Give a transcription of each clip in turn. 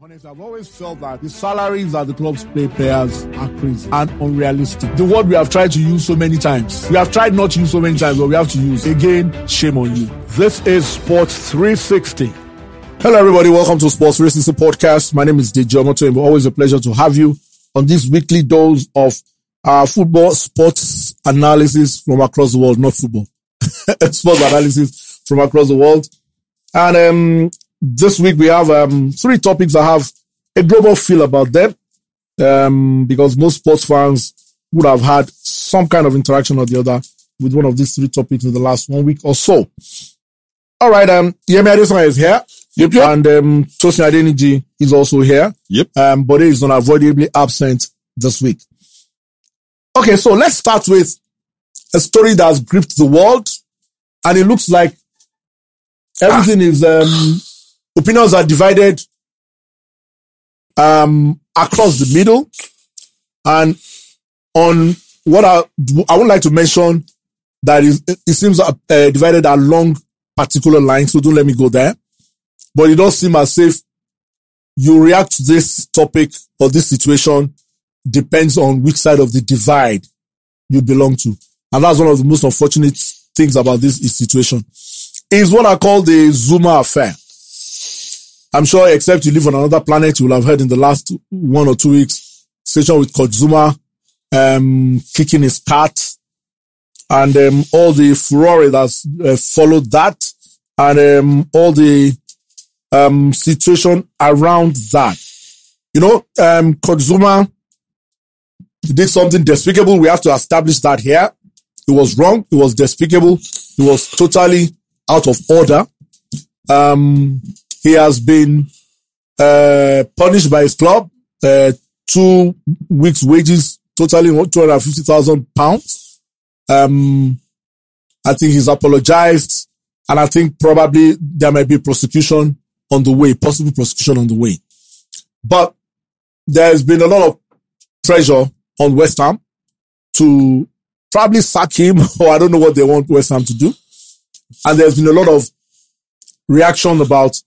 Honestly, I've always felt that the salaries that the clubs pay players are crazy and unrealistic. The word we have tried to use so many times. We have tried not to use so many times, but we have to use. Again, shame on you. This is Sports 360. Hello, everybody. Welcome to Sports 360 podcast. My name is DJ Omoto, always a pleasure to have you on this weekly dose of uh, football sports analysis from across the world, not football, sports analysis from across the world. And um, this week we have um, three topics that have a global feel about them, um, because most sports fans would have had some kind of interaction or the other with one of these three topics in the last one week or so. All right, um, Yemi Adesanya is here. Yep, yep. And um, Tosin Adeniji is also here. Yep. Um, but he is unavoidably absent this week. Okay, so let's start with a story that has gripped the world, and it looks like everything is um, opinions are divided um, across the middle, and on what I I would like to mention that is it seems uh, divided along particular lines. So don't let me go there, but it does seem as if you react to this topic or this situation depends on which side of the divide you belong to. And that's one of the most unfortunate things about this situation is what I call the Zouma affair. I'm sure except you live on another planet, you will have heard in the last one or two weeks, situation with Kurt Zouma, um, kicking his cat and, um, all the furore that's uh, followed that and, um, all the, um, situation around that. You know, um, Kurt did something despicable. We have to establish that here. It was wrong. It was despicable. It was totally out of order. Um, he has been uh, punished by his club, uh, two weeks wages, totally 250,000 pounds. Um, I think he's apologized and I think probably there might be prosecution on the way, possible prosecution on the way. But there's been a lot of pressure on West Ham to probably sack him, or I don't know what they want West Ham to do. And there's been a lot of reaction about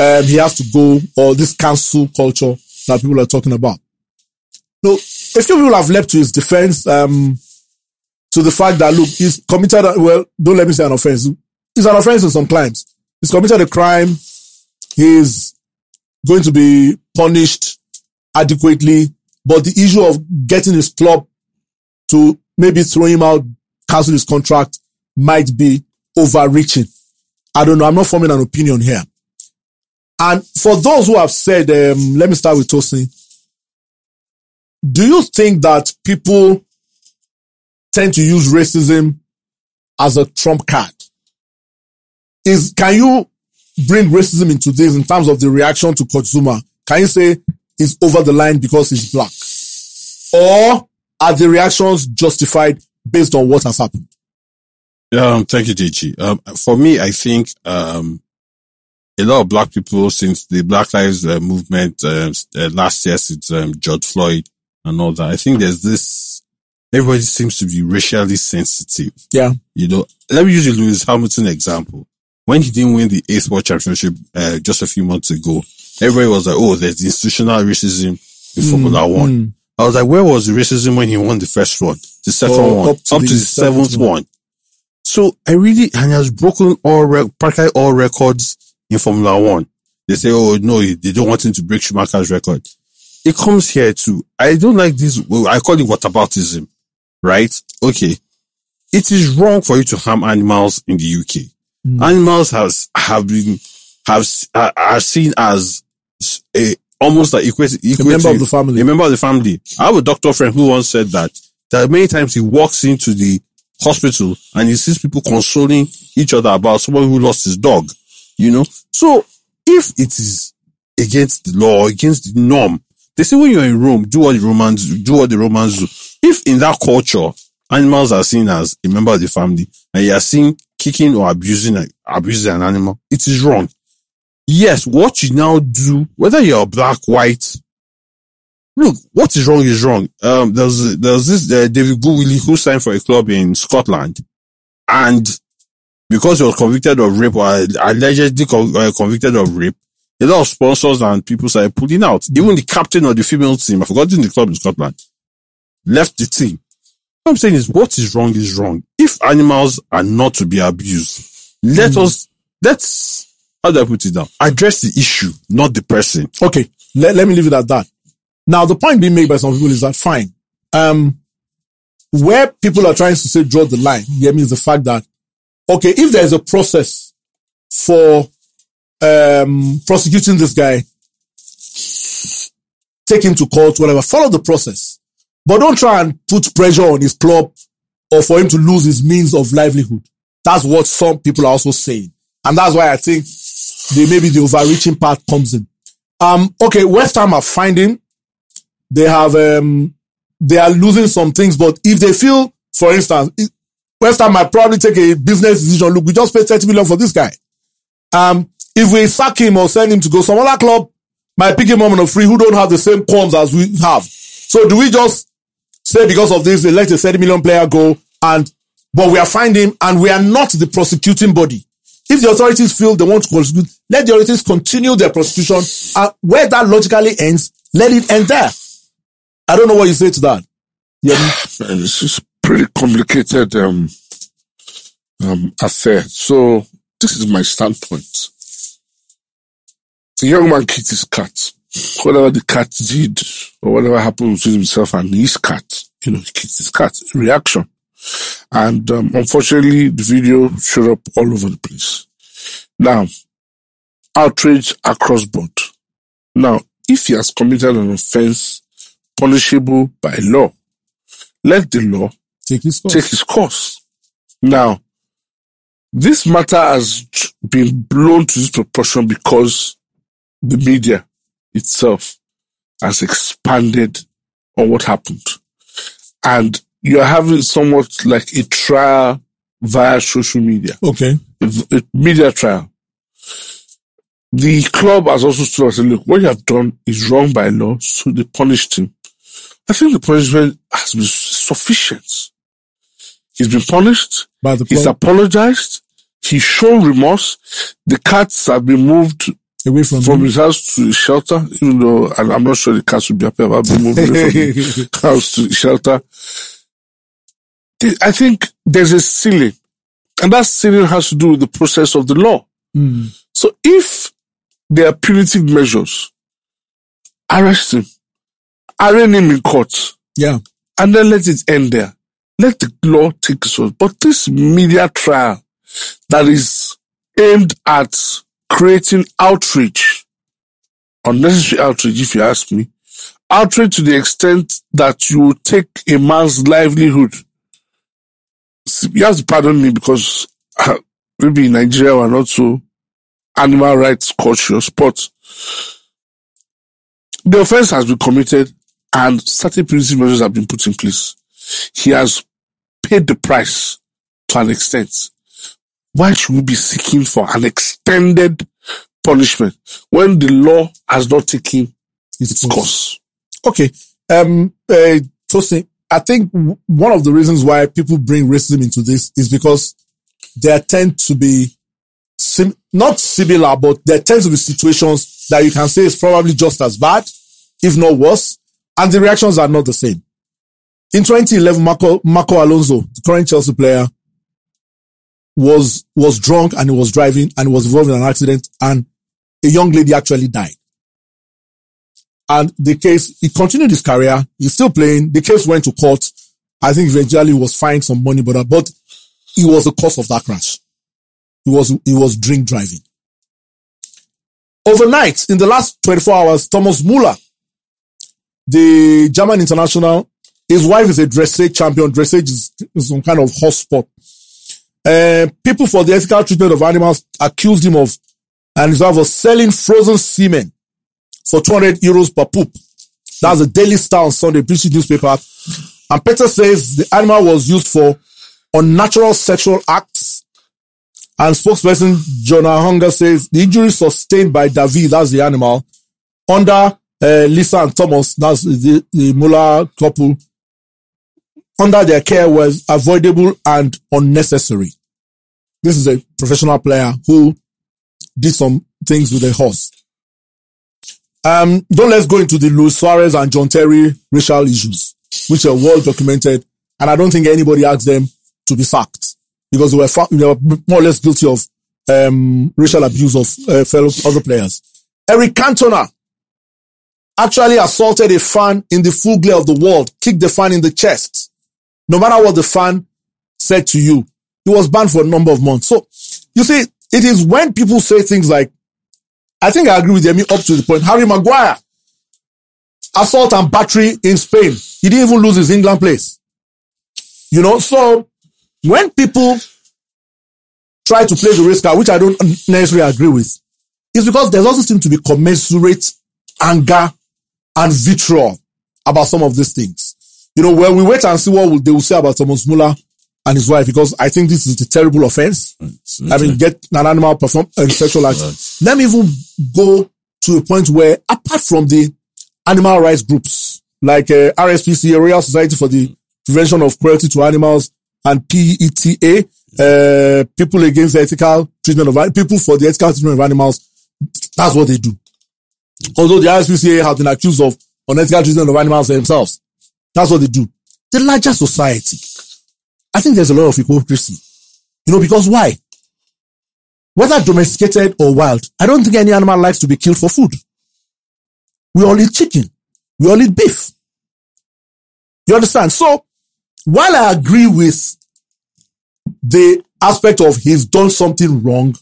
um, he has to go, or this cancel culture that people are talking about. No, a few people have leapt to his defense, um, to the fact that look, he's committed, well, don't let me say an offense. It's an offense in some crimes. He's committed a crime. He's going to be punished adequately but the issue of getting his club to maybe throw him out, cancel his contract might be overreaching. I don't know. I'm not forming an opinion here. And for those who have said, um, let me start with Tosin. Do you think that people tend to use racism as a trump card? Is, can you bring racism into this in terms of the reaction to Kurt Zouma? Can you say is over the line because he's black? Or are the reactions justified based on what has happened? Um, thank you, DG. Um, for me, I think, um, a lot of black people since the Black Lives uh, movement, uh, uh, last year since, um, George Floyd and all that, I think there's this, everybody seems to be racially sensitive. Yeah. You know, let me use the Lewis Hamilton example. When he didn't win the eighth world Championship, uh, just a few months ago, everybody was like, oh, there's institutional racism in mm, Formula One. Mm. I was like, where was the racism when he won the first one, the second oh, one, up to, up the, to the, seventh, seventh one. one. So I really, and he has broken all, practically all records in Formula One. They say, oh no, they don't want him to break Schumacher's record. It comes here too. I don't like this. Well, I call it whataboutism, right? Okay. It is wrong for you to harm animals in the UK. Mm. Animals has, have been, have, are seen as a, almost like equate, equate a member of the family. A member of the family. I have a doctor friend who once said that, that many times he walks into the hospital and he sees people consoling each other about someone who lost his dog, you know? So if it is against the law, against the norm, they say when you're in Rome, do what the Romans do, do what the Romans do. If in that culture, animals are seen as a member of the family and you are seen kicking or abusing, abusing an animal, it is wrong yes, what you now do, whether you're black, white, look, what is wrong is wrong. Um, there's, there's this, uh, David Goodwillie who signed for a club in Scotland and because he was convicted of rape or allegedly uh, convicted of rape, a lot of sponsors and people started pulling out. Even the captain of the female team, I forgot the club in Scotland, left the team. What I'm saying is what is wrong is wrong. If animals are not to be abused, let Mm. us, let's, how do I put it down? Address the issue, not the person. Okay, let, let me leave it at that. Now, the point being made by some people is that fine. Um, where people are trying to say draw the line here means the fact that, okay, if there's a process for, um, prosecuting this guy, take him to court, whatever, follow the process. But don't try and put pressure on his club or for him to lose his means of livelihood. That's what some people are also saying. And that's why I think maybe the overreaching part comes in. Um, okay, West Ham are finding they have, um, they are losing some things, but if they feel, for instance, West Ham might probably take a business decision. Look, we just paid 30 million for this guy. Um, if we sack him or send him to go some other club, might pick him up on a free who don't have the same qualms as we have. So do we just say because of this, they let a 30 million player go and, but we are finding and we are not the prosecuting body. If the authorities feel they want to prosecute, let the authorities continue their prosecution and where that logically ends, let it end there. I don't know what you say to that. Yeah. Pretty complicated um, um, affair. So this is my standpoint. The young man kicked his cat. Whatever the cat did, or whatever happened to himself and his cat, you know, he kicked his cat. Reaction. And um, unfortunately, the video showed up all over the place. Now, outrage across board. Now, if he has committed an offense punishable by law, let the law Take his course. take its course. Now, this matter has been blown to this proportion because the media itself has expanded on what happened. And you're having somewhat like a trial via social media, Okay. a, a media trial. The club has also stood and said, look, what you have done is wrong by law, so they punished him. I think the punishment has been sufficient. He's been punished. By the He's club apologized. He's shown remorse. The cats have been moved away from, from him. his house to shelter, even though and I'm not sure the cats will be happy about being moved away from the house to shelter. I think there's a ceiling, and that ceiling has to do with the process of the law. Mm. So if there are punitive measures, arrest him, arraign him in court, Yeah. and then let it end there. Let the law take its course. But this media trial that is aimed at creating outrage, unnecessary outrage, if you ask me, outrage to the extent that you take a man's livelihood. You have to pardon me because uh, maybe in Nigeria we're not so animal rights conscious, but the offense has been committed and certain punitive measures have been put in place. He has paid the price to an extent. Why should we be seeking for an extended punishment when the law has not taken its course? Okay. Um, uh, Tosin, I think one of the reasons why people bring racism into this is because there tend to be sim- not similar, but there tend to be situations that you can say is probably just as bad, if not worse, and the reactions are not the same. In 2011, Marco, Marco Alonso, the current Chelsea player, was, was drunk and he was driving and was involved in an accident and a young lady actually died. And the case, he continued his career. He's still playing. The case went to court. I think eventually he was fined some money, but, uh, but he was the cause of that crash. He was, he was drink driving. Overnight, in the last 24 hours, Thomas Muller, the German international, his wife is a dressage champion. Dressage is, is some kind of horse sport. Uh, people for the ethical treatment of animals accused him of, and his wife was selling frozen semen for 200 euros per poop. That's a Daily Star on Sunday, British newspaper. And PETA says the animal was used for unnatural sexual acts. And spokesperson Jonah Hunger says the injury sustained by David, that's the animal, under uh, Lisa and Thomas, that's the, the Muller couple, under their care was avoidable and unnecessary. This is a professional player who did some things with a horse. Um, don't let's go into the Luis Suarez and John Terry racial issues, which are well documented. And I don't think anybody asked them to be sacked because they were, fa- they were more or less guilty of um, racial abuse of uh, fellow other players. Eric Cantona actually assaulted a fan in the full glare of the world, kicked the fan in the chest. No matter what the fan said to you, he was banned for a number of months. So you see, it is when people say things like, I think I agree with Yemi up to the point. Harry Maguire, assault and battery in Spain. He didn't even lose his England place. You know, so when people try to play the race card, which I don't necessarily agree with, it's because there also seems to be commensurate anger and vitriol about some of these things. You know, when we wait and see what they will say about Thomas Muller and his wife, because I think this is a terrible offense. I mean, get an animal perform a sexual act. Let me even go to a point where, apart from the animal rights groups like uh, RSPCA, Royal Society for the Prevention of Cruelty to Animals, and PETA, uh, People Against the Ethical Treatment of People for the Ethical Treatment of Animals. That's what they do. Although the RSPCA have been accused of unethical treatment of animals themselves. That's what they do. The larger society, I think there's a lot of hypocrisy. You know, because why? Whether domesticated or wild, I don't think any animal likes to be killed for food. We all eat chicken. We all eat beef. You understand? So, while I agree with the aspect of he's done something wrong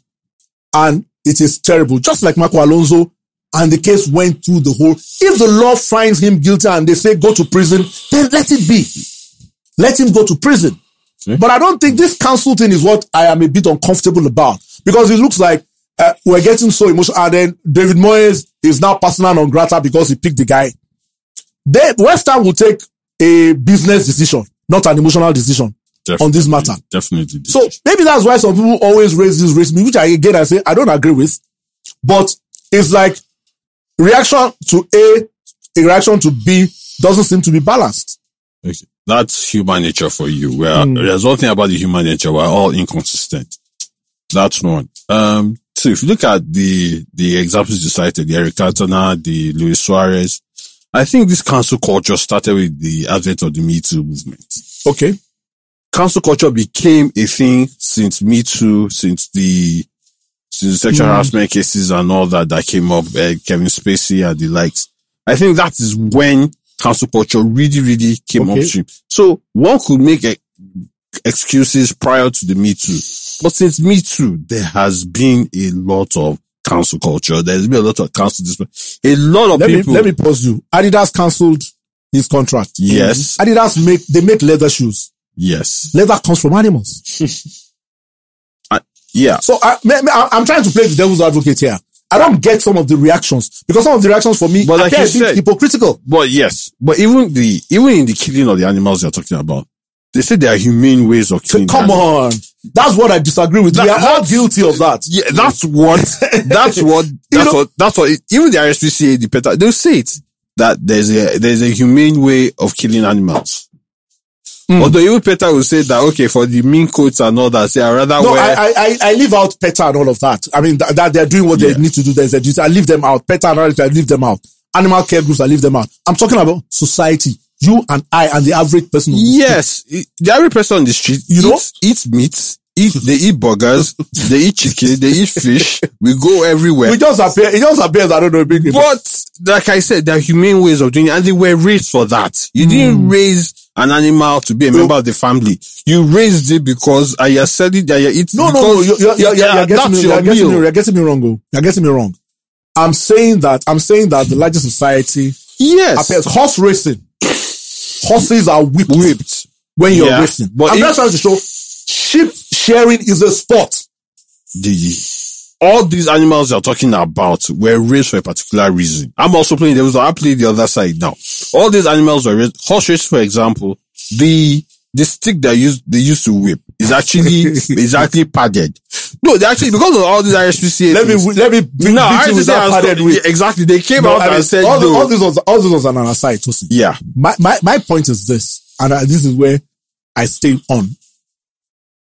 and it is terrible, just like Marco Alonso and the case went through the whole. If the law finds him guilty and they say go to prison, then let it be. Let him go to prison. But I don't think this council thing is what I am a bit uncomfortable about because it looks like uh, we're getting so emotional. And then David Moyes is now personal on grata because he picked the guy. They, West Ham will take a business decision, not an emotional decision on this matter. Definitely. So maybe that's why some people always raise this race which I again I say I don't agree with. But it's like reaction to A, a reaction to B doesn't seem to be balanced. Okay. That's human nature for you. Where there's one thing about the human nature, we're all inconsistent. That's one. Um, so if you look at the, the examples you cited, the Eric Cantona, the Luis Suarez, I think this cancel culture started with the advent of the Me Too movement. Okay. Cancel culture became a thing since Me Too, since the, sexual harassment cases and all that that came up, uh, Kevin Spacey and the likes. I think that is when cancel culture really, really came Okay. upstream. So one could make e- excuses prior to the Me Too. But since Me Too, there has been a lot of cancel culture. There's been a lot of cancel display. A lot of Let people. me let me pause you. Adidas cancelled his contract. Yes. Adidas make they make leather shoes. yes. Leather comes from animals. Yeah. So I, me- me- I- I'm trying to play the devil's advocate here. I don't get some of the reactions because some of the reactions for me But like appear said- hypocritical. But yes, but even the, even in the killing of the animals you're talking about, they say there are humane ways of killing. Come on. That's what I disagree with. That- we are all guilty of that. Yeah, that's what, that's what, that's know- what, that's what, even the RSPCA, the PETA, they'll say it, that there's a, there's a humane way of killing animals. Hmm. Although even PETA will say that, okay, for the mean coats and all that, say, I rather No, wear, I, I, I, leave out PETA and all of that. I mean, th- that they're doing what Yeah. they need to do. There's a duty. I leave them out. PETA and all that, I leave them out. Animal care groups, I leave them out. I'm talking about society. You and I and the average person. the yes, the average person on the street, You know? eats, eats meat, eat, they eat burgers, they eat chicken, they eat fish, we go everywhere. We just appear, it just appears, I don't know, big But like I said, there are humane ways of doing it, and they were raised for that. You didn't raise an animal to be a member of the family. You raised it because uh, I are it that you eat. No, no, no. You're, you're, you're, you're, getting me, you're, getting me, you're getting me wrong. oh. You're getting me wrong. I'm saying that, I'm saying that the larger society Yes, appears horse racing. Horses are whipped, whipped. when you're Yeah, racing. but I'm if- just trying to show sheep sharing is a sport. The all these animals you're talking about were raised for a particular reason. I'm also playing the I play the other side now. All these animals were raised. Horse race, for example, the the stick they used they used to whip is actually is actually padded. No, they actually because of all these RSPCA. Let me, let me beat No, RSPCA has padded whip. exactly. They came No, out I mean, and said all, the- no. all this was all this was an aside, Tosin. yeah, My, my, my point is this, and I, this is where I stay on.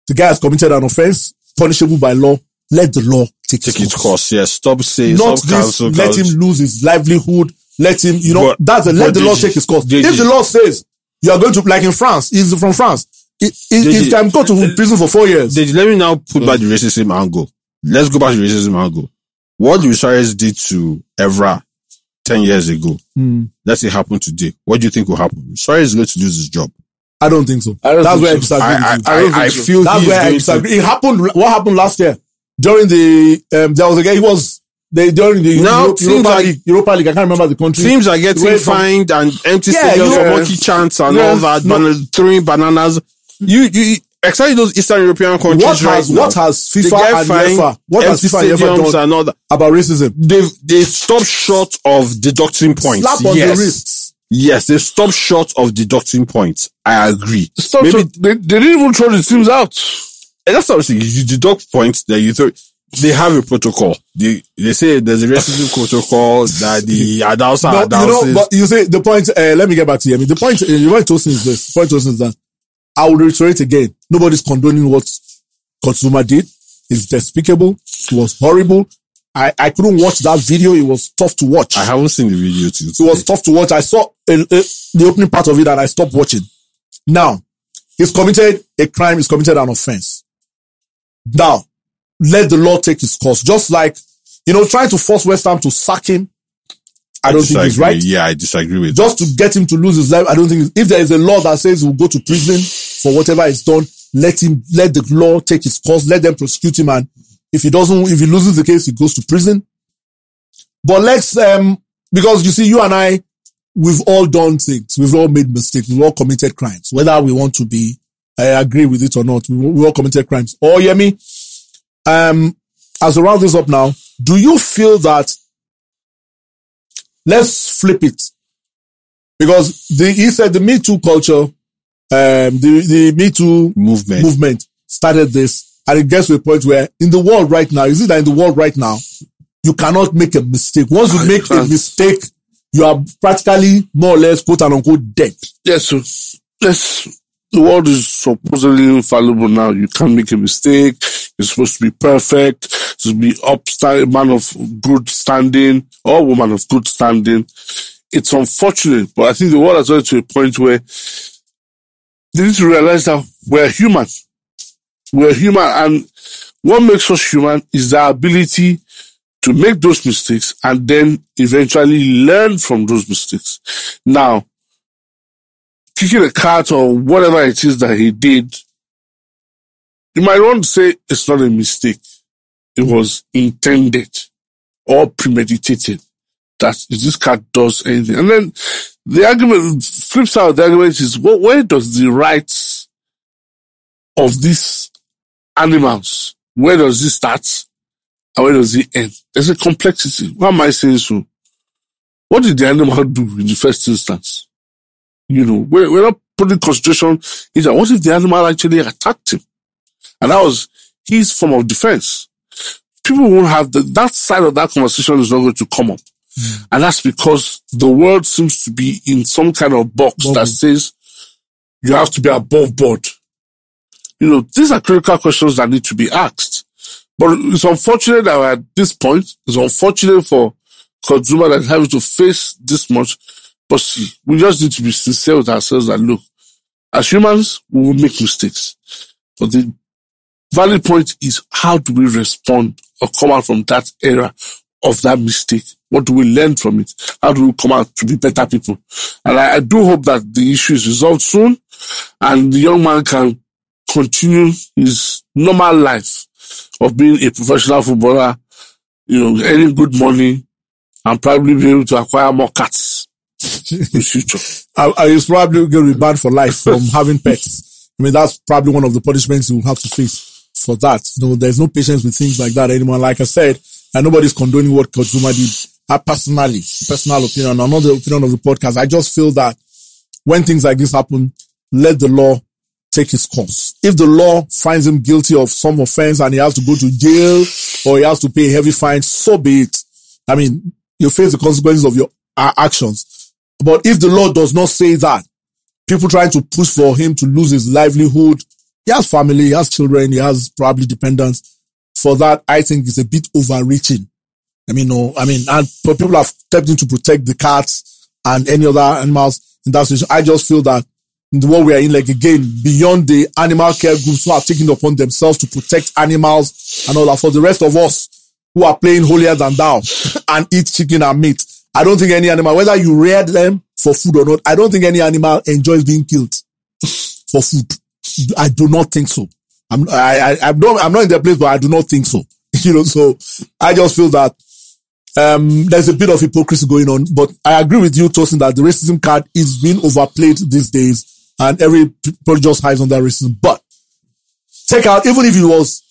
The guy has committed an offense, punishable by law. Let the law take, Take its course. Yes. Stop saying, Not stop this, cancel, let cancel. him lose his livelihood. Let him, you know, But- that's a, let the law Deji- take his course. Deji- if the law says you are going to, like in France, he's from France. It, it, Deji- he can go to prison for four years. Deji, let me now put back the racism angle. Let's go back to the racism angle. What Luis Suarez did to Evra 10 years ago, Hmm. let's say happened today. What do you think will happen? Suarez is going to lose his job. I don't think so. I don't That's think where I so. disagree I, with I. I I, I think so. feel That's he's where I disagree. It happened. What happened last year during the um, there was a guy. He was they during the Now, Euro- Europa League. Europa League. I can't remember the country. teams are getting from- fined and empty Yeah, stadiums for monkey chants and Yeah. all that, No. bana- throwing bananas. You, you, exactly those Eastern European countries what right has now. what has FIFA and UEFA what has FIFA and UEFA done and all that. about racism? They've, they've stopped short of deducting points. Slap on yes. the wrists. Yes, they've stopped short of deducting points. I agree. Stop. Maybe so they, they didn't even throw the teams out. And that's saying. You deduct points, then you throw. They have a protocol. They they say there's a racism protocol that the announcer No, you know, but you say the point. Uh, let me get back to you. I mean, the point. Uh, the point Tosin is this. The point Tosin is that I will reiterate again. Nobody's condoning what Kurt Zouma did. It's despicable. It was horrible. I, I couldn't watch that video. It was tough to watch. I haven't seen the video too. It was tough to watch. I saw uh, uh, the opening part of it and I stopped watching. Now, he's committed a crime. He's committed an offense. Now, let the law take its course. Just like, you know, trying to force West Ham to sack him. I don't think he's right. Yeah, I disagree with Just to get him to lose his life. I don't think, if there is a law that says he'll go to prison for whatever he's done, let him, let the law take its course. Let them prosecute him. And if he doesn't, if he loses the case, he goes to prison. But let's, um, because you see, you and I, we've all done things. We've all made mistakes. We've all committed crimes, whether we want to be, I agree with it or not. We, we all committed crimes. Oh, Yemi, um, as we round this up now, do you feel that, let's flip it. Because the, he said the Me Too culture, um, the, the Me Too movement. movement started this and it gets to a point where in the world right now, is it that in the world right now, you cannot make a mistake. Once you make a mistake, you are practically more or less quote and unquote dead. Yes, so yes. The world is supposedly infallible now. You can't make a mistake. You're supposed to be perfect. To be upstand man of good standing or woman of good standing. It's unfortunate, but I think the world has gotten to a point where they need to realize that we're human. We're human, and what makes us human is the ability to make those mistakes and then eventually learn from those mistakes. Now, kicking a cat or whatever it is that he did, you might want to say it's not a mistake. It was intended or premeditated that if this cat does anything. And then the argument, flips out the argument is, well, where does the rights of these animals, where does this start and where does it end? There's a complexity. Why am I saying so? What did the animal do in the first instance? You know, we're, we're not putting concentration into what if the animal actually attacked him? And that was his form of defense. People won't have the, that side of that conversation is not going to come up. Hmm. And that's because the world seems to be in some kind of box Bubble. that says you have to be above board. You know, these are critical questions that need to be asked. But it's unfortunate that we're at this point. It's unfortunate for consumer that having to face this much. But we just need to be sincere with ourselves that look, as humans, we will make mistakes. But the valid point is how do we respond or come out from that era of that mistake? What do we learn from it? How do we come out to be better people? And I, I do hope that the issue is resolved soon and the young man can continue his normal life of being a professional footballer, you know, earning good money and probably be able to acquire more cats future. I, I is probably going to be banned for life from having pets. I mean, that's probably one of the punishments you will have to face for that. You know, there's no patience with things like that anymore. Like I said, and nobody's condoning what Kurt Zouma did. I personally, personal opinion, I'm not the opinion of the podcast. I just feel that when things like this happen, let the law take its course. If the law finds him guilty of some offense and he has to go to jail or he has to pay a heavy fine, so be it. I mean, you face the consequences of your uh, actions. But if the law does not say that, people trying to push for him to lose his livelihood, he has family, he has children, he has probably dependents. for that, I think it's a bit overreaching. I mean, no, I mean, and but people have stepped in to protect the cats and any other animals in that situation. I just feel that in the world we are in, like again, beyond the animal care groups who are taking upon themselves to protect animals and all that, for the rest of us who are playing holier than thou and eat chicken and meat, I don't think any animal, whether you reared them for food or not, I don't think any animal enjoys being killed for food. I do not think so. I'm, I, I, I'm not, I'm not in their place, but I do not think so. You know, so I just feel that, um, there's a bit of hypocrisy going on, but I agree with you, Tosin, that the racism card is being overplayed these days and every people just hides on that racism. But take out, even if it was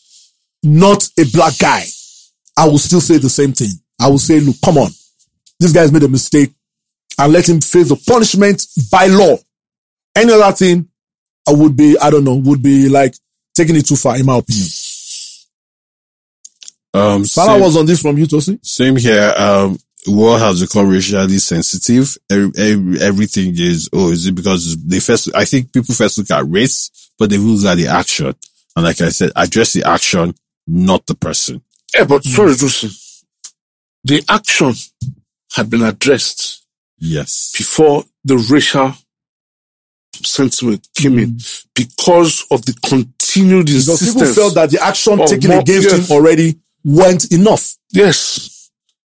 not a black guy, I will still say the same thing. I will say, look, come on. This guy's made a mistake and let him face the punishment by law. Any other thing, I would be, I don't know, would be like taking it too far, in my opinion. Um, Salah same, was on this from you, Tosi. same here. Um, world has become racially sensitive. Every, every, everything is, oh, is it because they first, I think people first look at race, but they will look at the action. And like I said, address the action, not the person. Yeah, but sorry, Joseph. The action had been addressed Yes. before the racial sentiment came in because of the continued Because people felt that the action taken more- against yes. him already went enough. yes,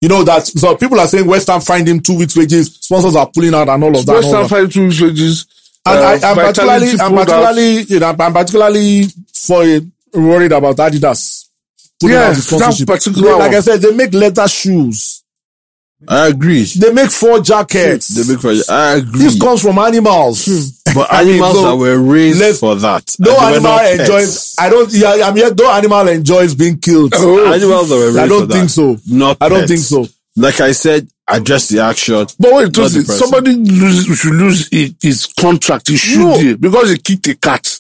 You know that, so people are saying West Ham fined him two weeks wages, sponsors are pulling out and all of that. West Ham two weeks wages. And uh, I, I'm particularly, I'm particularly, you know, I'm particularly for worried about Adidas. pulling Yeah, out the sponsorship. that particular Like. I said, they make leather shoes. I agree. They make four jackets. They make, I agree. this comes from animals. Hmm. but animals so that were raised for that. No animal enjoys. I don't. Yeah, I'm yet. No animal enjoys being killed. Oh. Animals that were raised I don't think that. so. Not I don't pets. think so. Like I said, address the action. But wait, the Tosin, somebody lose, should lose his, his contract. He should No. because he kicked a cat.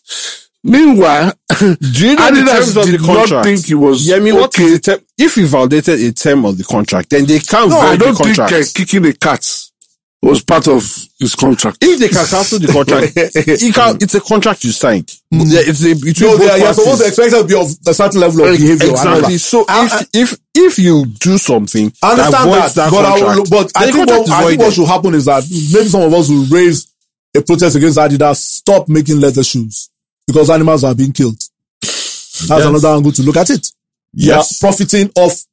Meanwhile, Do you know the terms Adidas of the did not contract? think he was Yeah, I mean, what okay. is the term? If he violated a term of the contract, then they can't No, I void the don't think contract. uh, kicking a cat was part of his contract. if they can cancel the contract, it can, it's a contract you signed. Yeah, It's a, between No, both they are, you're supposed to expect to be of a certain level of behavior. Exactly. So I- if, if, if you do something I understand that, that, but, I, will, but I think, contract what, is I think what should happen is that maybe some of us will raise a protest against Adidas, stop making leather shoes because animals are being killed. That's Yes. another angle to look at it. Yes. Profiting off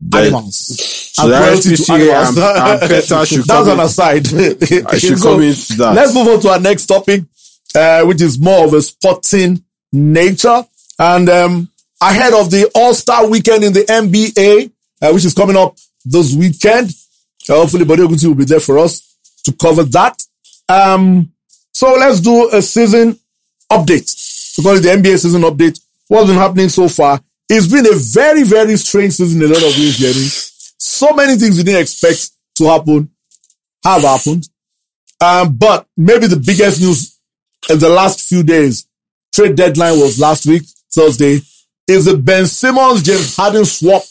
Then- animals. So and the cruelty to animals. and- and That's an aside. I should So, that. Let's move on to our next topic, uh, which is more of a sporting nature. And um, ahead of the All-Star weekend in the NBA, uh, which is coming up this weekend, uh, hopefully Bode Oguti will be there for us to cover that. Um, so let's do a season update. It the NBA season update. What's been happening so far? It's been a very, very strange season a lot of ways, Jerry. So many things we didn't expect to happen have happened. Um, but maybe the biggest news in the last few days, trade deadline was last week, Thursday, is the Ben Simmons James Harden swap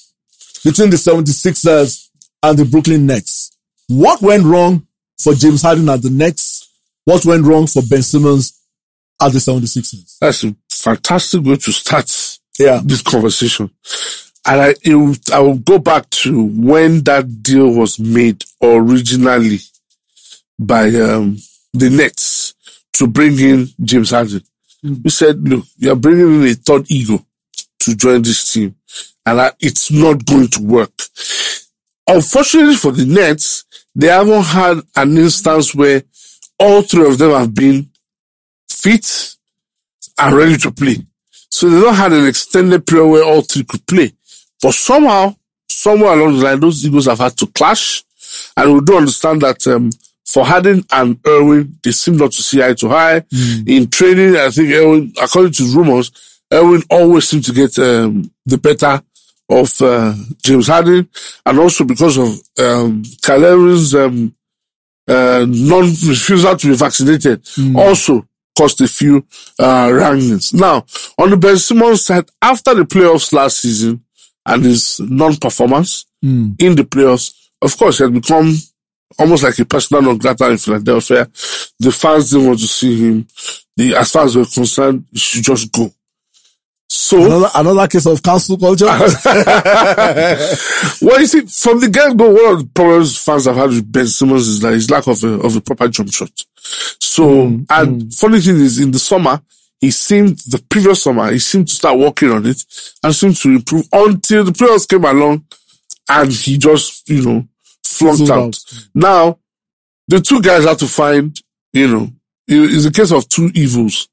between the 76ers and the Brooklyn Nets. What went wrong for James Harden at the Nets? What went wrong for Ben Simmons at the 76ers? That's a fantastic way to start Yeah. this conversation. And I, it, will- I will go back to when that deal was made originally by um, the Nets to bring in James Harden. We said, look, you're bringing in a third ego to join this team, and I, it's not going to work. Unfortunately for the Nets, they haven't had an instance where all three of them have been fit and ready to play. So they don't have an extended period where all three could play. But somehow, somewhere along the line, those egos have had to clash. And we do understand that um, for Harden and Irving, they seem not to see eye to eye. In training, I think Irving, according to rumors, Irving always seems to get um, the better of uh, James Harden. And also because of um, Kyrie Irving's um, uh, non-refusal to be vaccinated also cost a few uh, rankings. Now, on the Ben Simmons side, after the playoffs last season and his non-performance in the playoffs, of course, he had become almost like a personal non grata in Philadelphia. The fans didn't want to see him. The, as far as we're concerned, he should just go. So Another, another case of council culture. well, you see, from the get go, one of the problems fans have had with Ben Simmons is that his lack of a, of a proper jump shot. So, mm, and mm. funny thing is, in the summer, he seemed, the previous summer, he seemed to start working on it and seemed to improve until the players came along and he just, you know, flunked out. out. Now, the two guys had to find, you know, it- it's a case of two evils.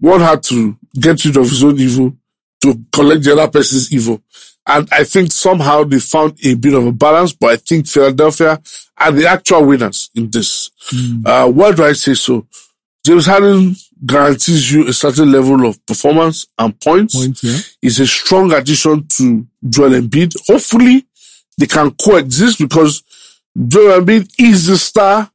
One had to get rid of his own evil to collect the other person's evil. And I think somehow they found a bit of a balance, but I think Philadelphia are the actual winners in this. Uh, why do I say so? James Harden guarantees you a certain level of performance and points. Point, yeah. Is a strong addition to Joel Embiid. Hopefully they can coexist because Joel Embiid is the star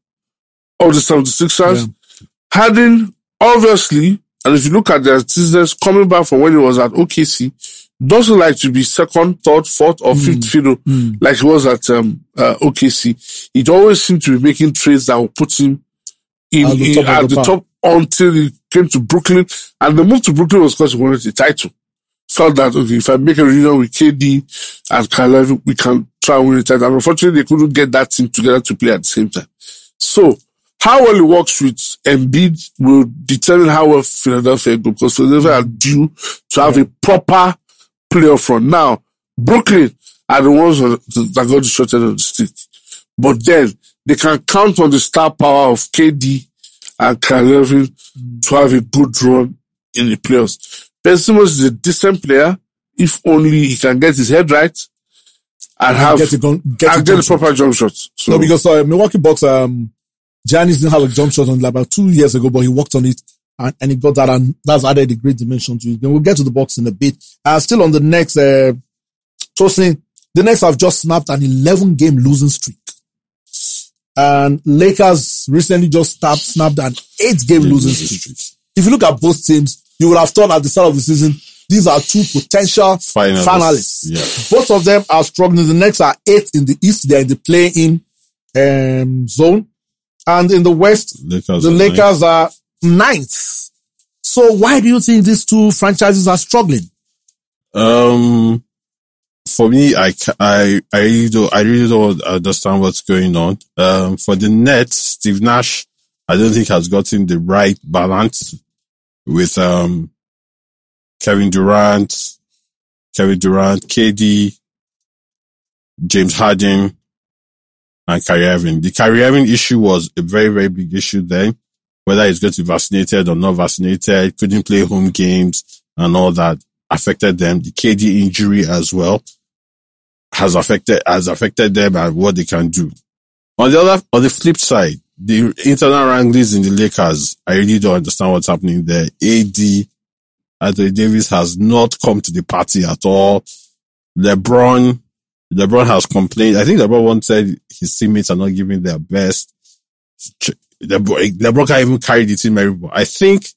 of the 76ers. Yeah. Harden, obviously, and if you look at the antecedents coming back from when he was at OKC, doesn't like to be second, third, fourth, or fifth fiddle like he was at um, uh, OKC. It always seemed to be making trades that would put him in, At the in- top at the the top until he came to Brooklyn. And the move to Brooklyn was because he wanted the title. Felt that, okay, if I make a reunion with KD and Kyrie we can try and win the title. And unfortunately, they couldn't get that team together to play at the same time. So, how well it works with Embiid will determine how well Philadelphia go because Philadelphia are due to have a proper playoff run. Now, Brooklyn are the ones that got the short end of the stick. But then they can count on the star power of KD and Kyrie Irving to have a good run in the playoffs. Ben Simmons is a decent player if only he can get his head right and have get it gon- get and it get the proper jump shots. So No, because uh, Milwaukee Bucks, um, Giannis didn't have a jump shot on it about two years ago, but he worked on it and, and he got that, and that's added a great dimension to it. Then we'll get to the box in a bit. Uh, still on the Nets, uh, Tosin, the Nets have just snapped an 11 game losing streak. And Lakers recently just snapped, snapped an eight game losing streak. If you look at both teams, you would have thought at the start of the season, these are two potential Finalists. finalists. Yeah. Both of them are struggling. The Nets are eight in the East. They're in the play-in um, zone. And in the West, Lakers the Lakers are ninth. So why do you think these two franchises are struggling? Um, for me, I, I, I really don't, I really don't understand what's going on. Um, for the Nets, Steve Nash, I don't think has gotten the right balance with, um, Kevin Durant, Kevin Durant, KD, James Harden, and Kyrie Irving. The Kyrie Irving issue was a very, very big issue then. Whether he's going to be vaccinated or not vaccinated, couldn't play home games and all that affected them. The KD injury as well has affected, has affected them and what they can do. On the other, on the flip side, the internal rankings in the Lakers, I really don't understand what's happening there. AD, Anthony Davis has not come to the party at all. LeBron, LeBron has complained. I think LeBron once said his teammates are not giving their best. LeBron, LeBron can't even carry the team. I think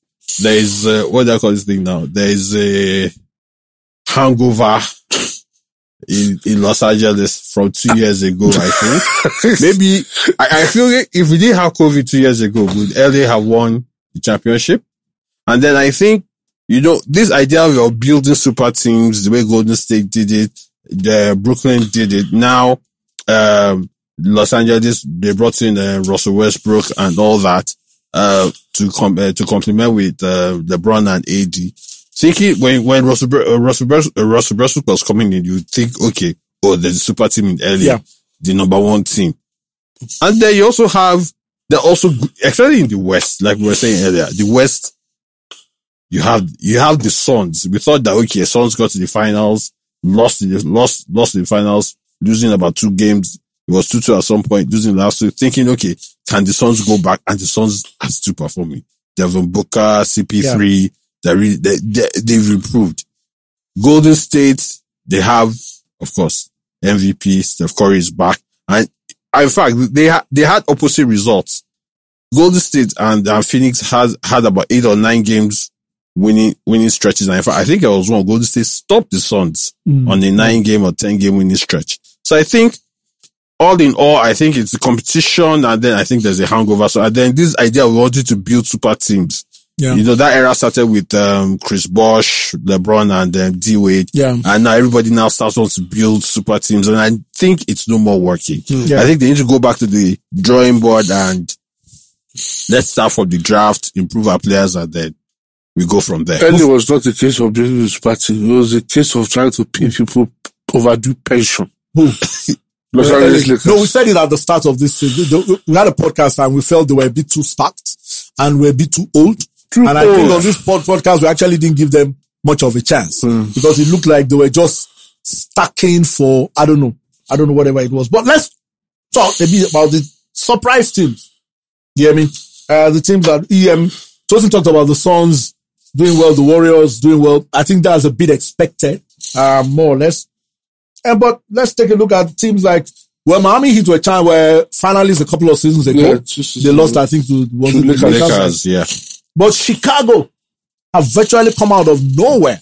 there is, uh, what do I call this thing now? There is a hangover in, in Los Angeles from two years ago, I think. Maybe, I, I feel like if we didn't have COVID two years ago, would LA have won the championship? And then I think, you know, this idea of building super teams, the way Golden State did it, the Brooklyn did it. Now, um, Los Angeles, they brought in uh, Russell Westbrook and all that, uh, to com- uh, to complement with, uh, LeBron and AD. Thinking when, when Russell, uh, Russell, uh, Russell Westbrook was coming in, you think, okay, oh, there's a super team in LA, Yeah. the number one team. And then you also have, they're also, especially in the West, like we were saying earlier, the West, you have, you have the Suns. We thought that, okay, Suns got to the finals, lost in the, lost, lost in finals, losing about two games. It was 2-2 at some point, losing last week, thinking, okay, can the Suns go back? And the Suns are still performing. Devin Booker, CP3, they're really, they, they, they've improved. Golden State, they have, of course, MVP, Steph Curry is back. And in fact, they had, they had opposite results. Golden State and, and Phoenix has had about eight or nine games winning, winning stretches. And in fact, I think I was one Golden State stopped the Suns on a nine game or 10 game winning stretch. So I think all in all, I think it's a competition and then I think there's a hangover. So and then this idea we wanted to build super teams. Yeah. You know, that era started with, um, Chris Bosh, LeBron and um, D Wade. Yeah. And now everybody now starts wants to build super teams. And I think it's no more working. Yeah. I think they need to go back to the drawing board and let's start from the draft, improve our players and then we go from there. Early was not a case of building this party. It was a case of trying to pay people overdue pension. Los Uh, Angeles Lakers. no, we said it at the start of this. We had a podcast and we felt they were a bit too stacked and were a bit too old. Too and I think on this pod- podcast, we actually didn't give them much of a chance because it looked like they were just stacking for, I don't know, I don't know whatever it was. But let's talk a bit about the surprise teams. You hear me? Uh, the teams that EM, Tosin talked about the Suns doing well, the Warriors doing well. I think that's a bit expected, uh, more or less. Uh, but let's take a look at teams like, well, Miami Heat were a time where finalists a couple of seasons ago, Yeah, two they lost. I think, to, was To it the Lakers. Lakers? Lakers, yeah. But Chicago have virtually come out of nowhere.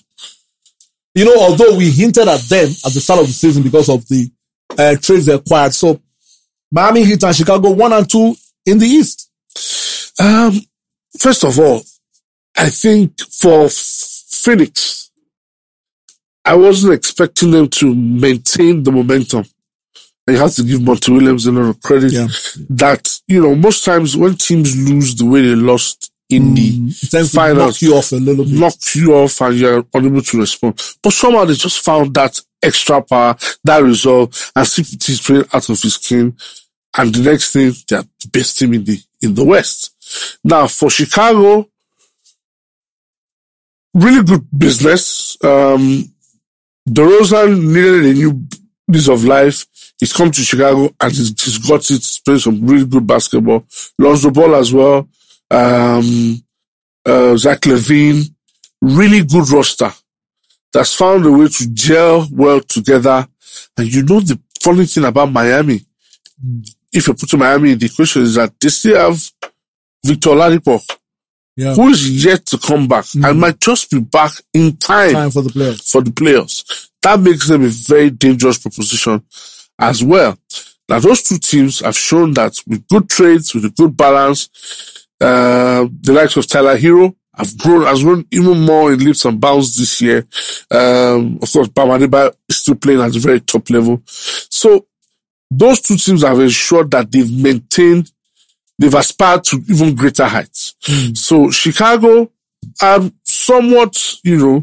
You know, although we hinted at them at the start of the season because of the uh, trades they acquired. So Miami Heat and Chicago one and two in the East. Um, first of all, I think for Phoenix, I wasn't expecting them to maintain the momentum. And you have to give Monty Williams a lot of credit Yeah. that, you know, most times when teams lose the way they lost in the mm. It tends finals, knock you off a little bit. knock you off and you're unable to respond. But somehow they just found that extra power, that resolve, and CP3 is playing out of his skin. And the next thing, they're the best team in the, in the West. Now for Chicago, really good business. Um, DeRozan needed a new lease of life. He's come to Chicago and he's, he's got it. He's playing some really good basketball. Lonzo Ball as well. Um, uh, Zach LaVine, really good roster that's found a way to gel well together. And you know the funny thing about Miami, if you put Miami in the equation is that they still have Victor Oladipo, Yeah. who is yet to come back and might just be back in time, Time for the players. for the players. That makes them a very dangerous proposition as well. Now those two teams have shown that with good trades, with a good balance, uh, the likes of Tyler Herro have grown, has grown even more in leaps and bounds this year. Um, of course, Bam Adebayo is still playing at a very top level. So those two teams have ensured that they've maintained, they've aspired to even greater heights. So Chicago are somewhat, you know,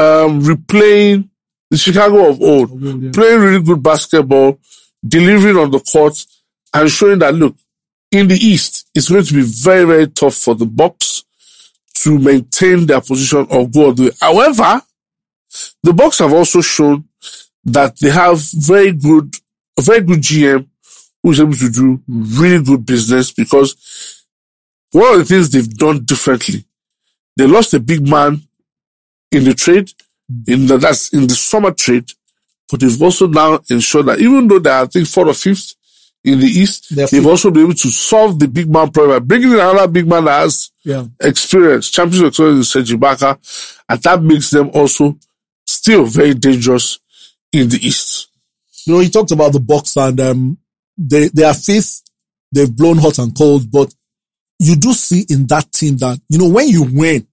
um, replaying the Chicago of old, yeah. playing really good basketball, delivering on the court, and showing that look, in the East, it's going to be very, very tough for the Bucks to maintain their position or go all the way. However, the Bucks have also shown that they have very good, a very good GM who is able to do really good business because one of the things they've done differently, they lost a big man in the trade, in the, that's in the summer trade, but they've also now ensured that even though they're, I think, fourth or fifth in the East, They're they've fifth. also been able to solve the big man problem by bringing in another big man that has Yeah. experience, championship experience in Serge Ibaka, and that makes them also still very dangerous in the East. You know, he talked about the box and um, they they are fifth. They've blown hot and cold, but you do see in that team that you know when you win,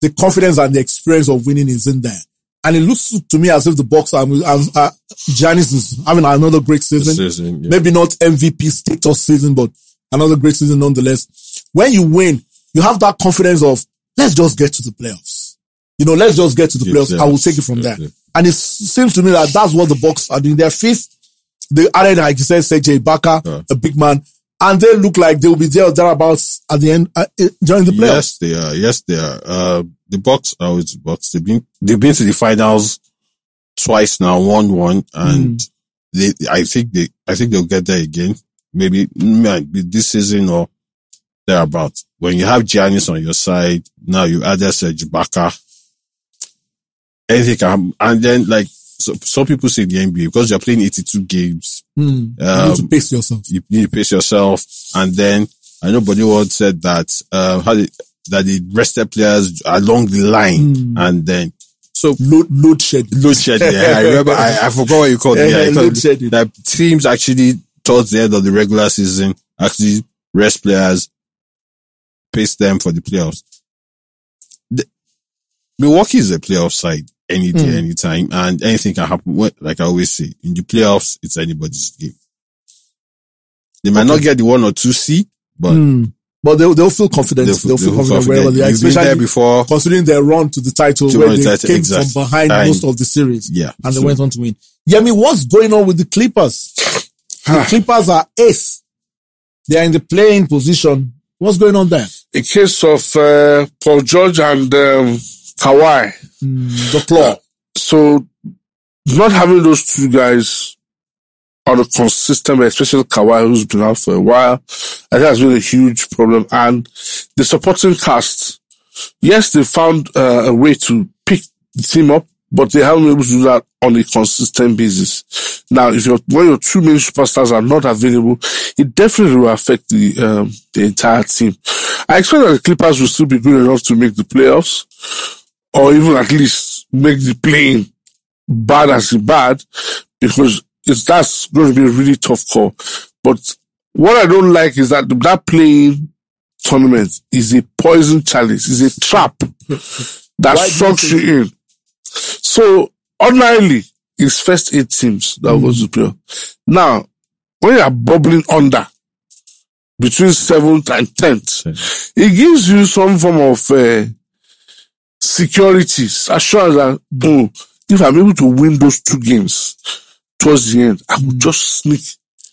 the confidence and the experience of winning is in there, and it looks to me as if the are. As, uh, Giannis is having another great season. Season, yeah. Maybe not MVP status season, but another great season nonetheless. When you win, you have that confidence of let's just get to the playoffs. You know, let's just get to the playoffs. I will take it from there. And it seems to me that that's what the box are doing. They're fifth. They added, like you said, Sergey Ibaka, Yeah. a big man, and they look like they will be there or thereabouts at the end uh, uh, during the playoffs. Yes, they are. Yes, they are. Uh, the Bucks are always the Bucks. They've been they've been to the finals twice now, one one, and they. I think they. I think they'll get there again. Maybe be this season or thereabout. When you have Giannis on your side, now you added Serge Ibaka. Anything can happen. And then like so, some people say the NBA because you're playing 82 games, Hmm. you need Um, to pace yourself. you need to pace yourself. And then I know Body World said that, uh, how they, that they rested players along the line. Hmm. And then, so Load, load shedding. load shedding. I remember, I, I forgot what you called it. Yeah, Yeah, yeah, load shedding. that teams actually towards the end of the regular season actually rest players, pace them for the playoffs. Milwaukee is a playoff side any day, Mm. anytime, and anything can happen. What- Like I always say, in the playoffs, it's anybody's game. They might not get the one or two seed, but Hmm. But they'll, they'll feel confident. they'll, They'll, they'll feel confident wherever they are, You've been there before. considering their run to the title To where run they the title, came exactly. from behind And- most of the series Yeah. and they went on to win. Yeah, I mean, what's going on with the Clippers? The Clippers are ace. They are in the play-in position. What's going on there? A case of uh, Paul George and um, Kawhi. The claw. So not having those two guys on a consistent, basis, especially Kawhi, who's been out for a while, I think has been a huge problem. And the supporting cast, yes, they found uh, a way to pick the team up, but they haven't been able to do that on a consistent basis. Now, if your when your two main superstars are not available, it definitely will affect the um, the entire team. I expect that the Clippers will still be good enough to make the playoffs, or even at least make the playing bad as bad, because it's that's going to be a really tough call. But what I don't like is that that play-in tournament is a poison chalice, is a trap that Why do you sucks you in. So ordinarily, it's first eight teams that goes to play. Now, when you are bubbling under between seventh and tenth, it gives you some form of uh, security, assurance that oh, if I'm able to win those two games towards the end, I will just sneak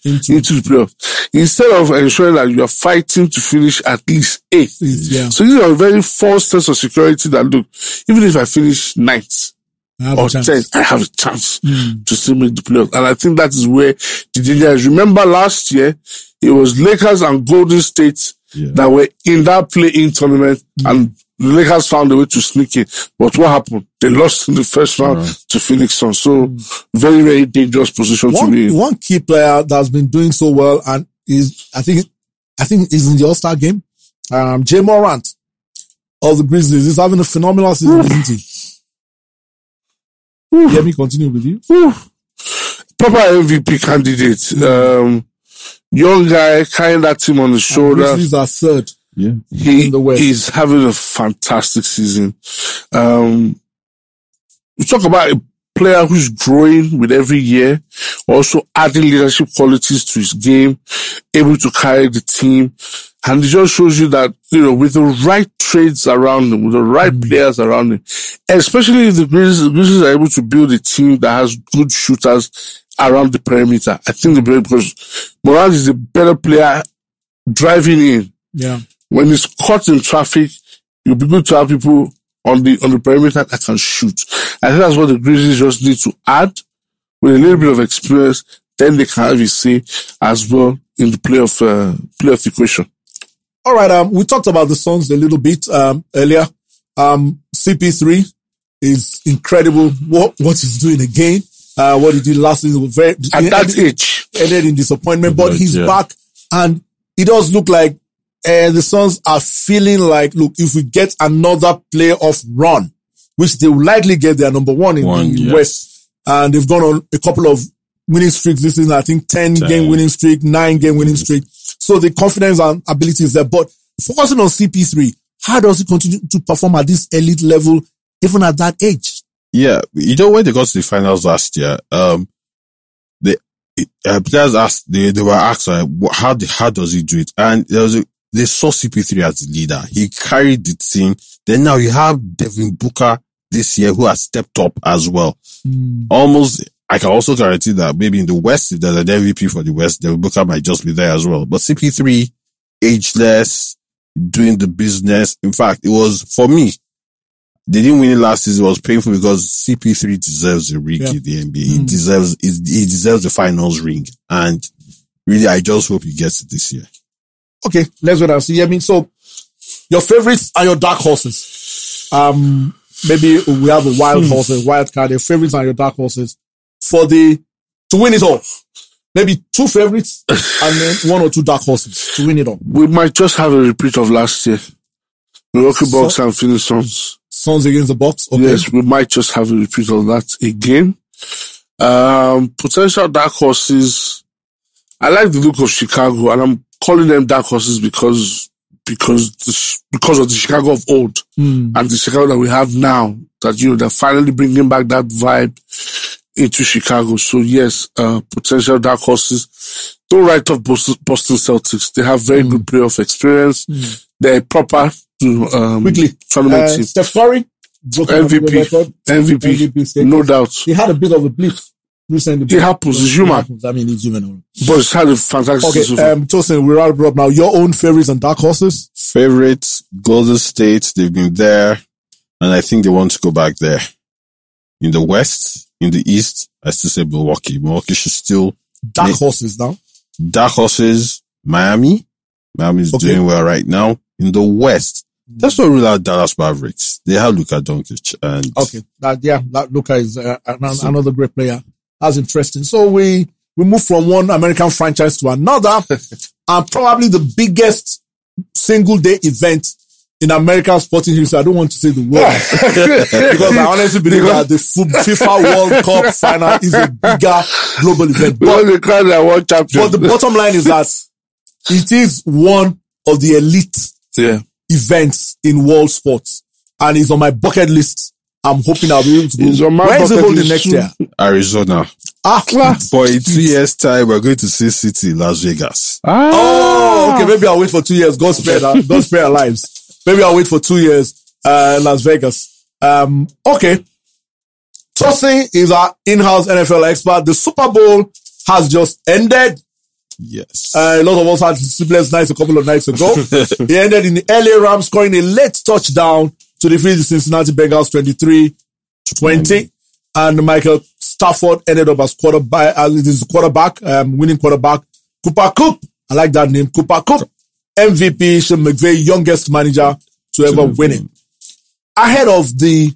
Into into the playoffs instead of ensuring that you are fighting to finish at least eighth. yeah. So this is a very false sense of security that look, even if I finish ninth I have a or chance. tenth, I have a chance Mm. to still make the playoffs. And I think that is where the danger is. Remember last year, it was Lakers and Golden State Yeah. that were in that play-in tournament and the Lakers found a way to sneak in. But what happened? They lost in the first round to Phoenix Suns. So very, very dangerous position to be One, in. one key player that's been doing so well and is, I think, I think is in the All-Star game. Um, Ja Morant of the Grizzlies is having a phenomenal season, isn't he? Let me continue with you. Proper MVP candidate. Um, young guy carrying that team on his shoulder. Grizzlies are third. Yeah. He in the West. is having a fantastic season. Um, we talk about a player who's growing with every year, also adding leadership qualities to his game, able to carry the team. And it just shows you that, you know, with the right trades around him, with the right players around him, especially if the Grizzlies, the Grizzlies are able to build a team that has good shooters around the perimeter. I think the because Morant is a better player driving in Yeah. When it's caught in traffic, it'll be good to have people on the on the perimeter that can shoot. I think that's what the Grizzlies just need to add with a little bit of experience. Then they can have a say as well in the playoff uh, playoff equation. All right. Um, we talked about the Suns a little bit, um, earlier. Um, CP3 is incredible. What, what he's doing again. Uh, what he did last season was very, At that age, ended in disappointment, but Right, he's yeah. back and it does look like uh, the Suns are feeling like, look, if we get another playoff run, which they will likely get their number one in One, the yes. West, and they've gone on a couple of winning streaks this season. I think 10 Ten. game winning streak, nine game winning streak. So the confidence and ability is there, but focusing on CP3, how does he continue to perform at this elite level, even at that age? Yeah, you know when they got to the finals last year, um, the uh, players asked they they were asked uh, how the, how does he do it, and there was a, they saw CP3 as the leader. He carried the team. Then now you have Devin Booker this year who has stepped up as well. Hmm. Almost, I can also guarantee that maybe in the West, if there's an MVP for the West, Devin Booker might just be there as well. But CP3, ageless, doing the business. In fact, it was for me. They didn't win it last season. It was painful because CP3 deserves a ring Yeah. in the NBA. He hmm. deserves, he he deserves the finals ring. And really, I just hope he gets it this year. Okay, let's wait and see. I mean, so your favorites are your dark horses. Um, maybe we have a wild horse, a wild card. Your favorites and your dark horses for the to win it all. Maybe two favorites and then one or two dark horses to win it all. we might just have a repeat of last year. Milwaukee So- Bucks and Phoenix Suns. Suns against the Bucks. Okay. Yes, we might just have a repeat of that again. Um, potential dark horses. I like the look of Chicago, and I'm calling them dark horses because because the, because of the Chicago of old Hmm. and the Chicago that we have now. That you know, they're finally bringing back that vibe into Chicago. So yes, uh, potential dark horses. Don't write off Boston, Boston Celtics. They have very good playoff experience. They're proper to um, Quickly, tournament Uh, team. Steph Curry, another MVP. MVP, MVP no doubt. He had a bit of a blip recently. It happens. It's human. happens. I mean, it's human. But it's had a fantastic Okay, season. um, Tosin, we're out up now. Your own favorites and dark horses? Favorites, Golden State. They've been there, and I think they want to go back there. In the West, in the East, I still say Milwaukee. Milwaukee should still Dark Yeah. horses now. dark horses. Miami. Miami is Okay. doing well right now. In the West, that's not rule out Dallas Mavericks. They have Luka Doncic, and Okay, that yeah, that Luka is uh, an- another great player. That's interesting. So we we move from one American franchise to another, and probably the biggest single day event in American sporting history. I don't want to say the world because I honestly believe that the FIFA World Cup final is a bigger global event. But Because they call that but the bottom line is that it is one of the elite yeah. events in world sports, and it's on my bucket list. I'm hoping I'll be able to go. It's on my Where is it bucket holding next year? Arizona. Ah, But in two years' time, we're going to see City, Las Vegas. oh, okay. Maybe I'll wait for two years. God spare that. God spare our lives. Maybe I'll wait for two years. Uh, Las Vegas. Um, okay. Tosin is our in-house NFL expert. The Super Bowl has just ended. Yes. Uh, a lot of us had sleepless nights a couple of nights ago. he ended in the LA Rams scoring a late touchdown to defeat the Cincinnati Bengals 23 20. And Michael Stafford ended up as quarterback, as it is quarterback, um, winning quarterback. Cooper Kupp. I like that name. Cooper Kupp. MVP, Sean McVay, youngest manager to ever win it. Ahead of the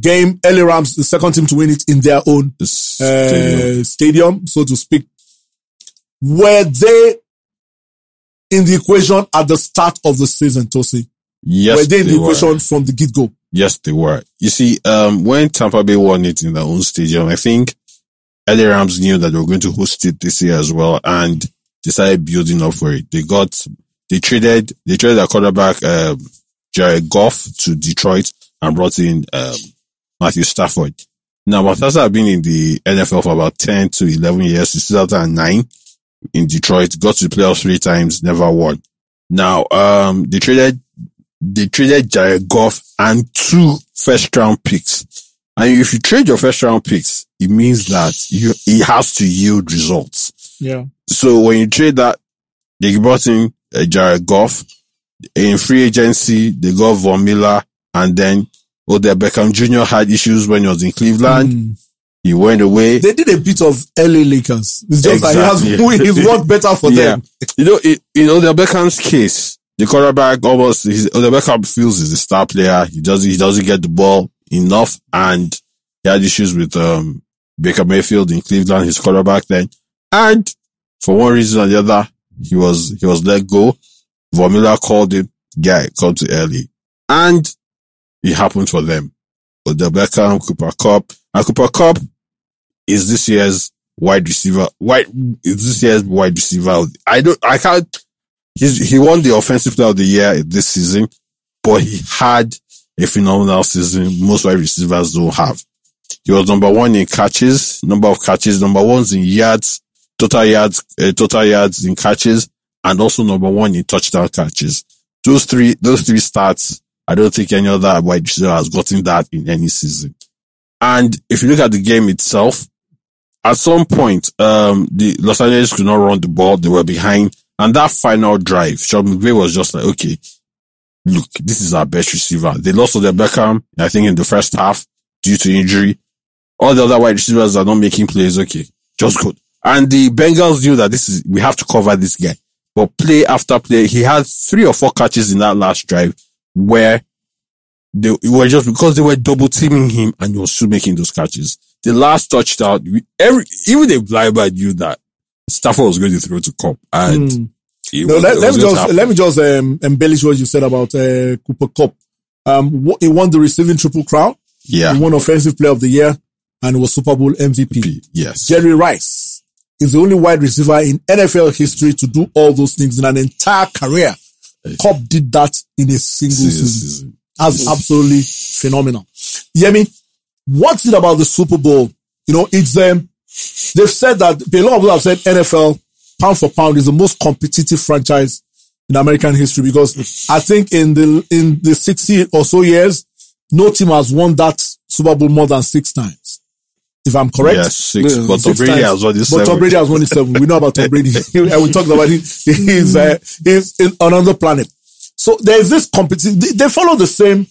game, LA Rams, the second team to win it in their own This stadium. uh, stadium, so to speak. Were they in the equation at the start of the season, Tosi? Yes, were they in the they were. equation from the get-go? Yes, they were. You see, um, when Tampa Bay won it in their own stadium, I think LA Rams knew that they were going to host it this year as well and decided building up for it. They got, they traded, they traded their quarterback, um, Jared Goff to Detroit and brought in, um, Matthew Stafford. Now, Matassa have been in the NFL for about 10 to 11 years, since 2009 in Detroit, got to the playoffs three times, never won. Now, um, they traded they traded Jared Goff and two first round picks. And if you trade your first round picks, it means that you, it has to yield results. Yeah. So when you trade that, they brought in uh, Jared Goff. In free agency, they got Von Miller and then Odell Beckham Jr. had issues when he was in Cleveland. Mm. He went away. They did a bit of LA Lakers. It's just that Exactly. he has he's worked better for yeah. them. You know, it, in Odell Beckham's case, the quarterback almost, he's, Odell Beckham feels he's a star player. He doesn't, he doesn't get the ball enough and he had issues with, um, Baker Mayfield in Cleveland, his quarterback then. And for one reason or the other, he was, he was let go. Von Miller called him, guy, come to early. And it happened for them. Odell Beckham, Cooper Kupp, and Cooper Kupp is this year's wide receiver. Wide is this year's wide receiver. I don't. I can't. He's, he won the offensive player of the year this season, but he had a phenomenal season. Most wide receivers don't have. He was number one in catches, number of catches, number ones in yards, total yards, uh, total yards in catches, and also number one in touchdown catches. Those three, those three stats, I don't think any other wide receiver has gotten that in any season. And if you look at the game itself, at some point, um, the Los Angeles could not run the ball. They were behind. And that final drive, Sean McVay was just like, okay, look, this is our best receiver. They lost their Beckham, I think in the first half due to injury. All the other wide receivers are not making plays. Okay, just good. And the Bengals knew that this is, we have to cover this guy. But play after play, he had three or four catches in that last drive where they were just because they were double teaming him and he was still making those catches. The last touchdown, every even the blinder knew that Stafford was going to throw to Cup, and Mm. No, was- let, let me just happen. let me just um, embellish what you said about uh, Cooper Kupp. Um, he won the receiving triple crown. yeah, He won Offensive Player of the Year and was Super Bowl MVP. yes, Jerry Rice is the only wide receiver in NFL history to do all those things in an entire career. Cup did that in a single season. season. That's absolutely phenomenal. Yemi, what's it about the Super Bowl? You know, it's um, they've said that a lot of people have said NFL pound for pound is the most competitive franchise in American history because I think in the in the 60 or so years, no team has won that Super Bowl more than six times. If I'm correct. Yes, six. Yeah, but Tom Brady times. has won this But Tom. Brady has won it seven. We know about Tom Brady. and we talked about it. He's, uh, he's in another planet. So there's this competition. They, they follow the same,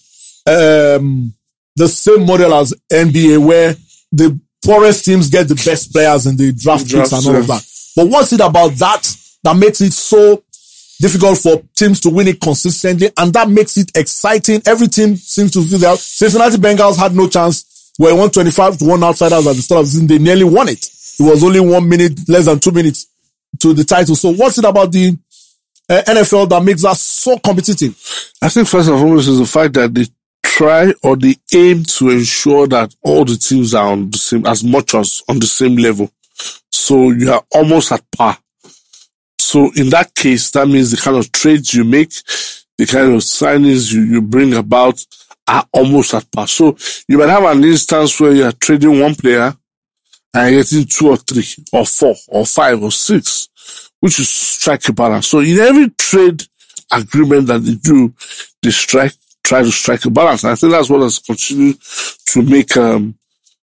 um, the same model as NBA where the poorest teams get the best players in the draft picks and all of that. But what's it about that that makes it so difficult for teams to win it consistently, and that makes it exciting. Every team seems to feel that Cincinnati Bengals had no chance. Were 125 to one outsiders at the start of the season. They nearly won it. It was only one minute, less than two minutes to the title. So what's it about the uh, NFL that makes us so competitive? I think first and foremost is the fact that they try or they aim to ensure that all the teams are on the same, as much as on the same level. So you are almost at par. So in that case, that means the kind of trades you make, the kind of signings you, you bring about are almost at par. So you might have an instance where you are trading one player and getting two or three or four or five or six, which is strike a balance. So in every trade agreement that they do, they strike, try to strike a balance. I think that's what has continued to make, um,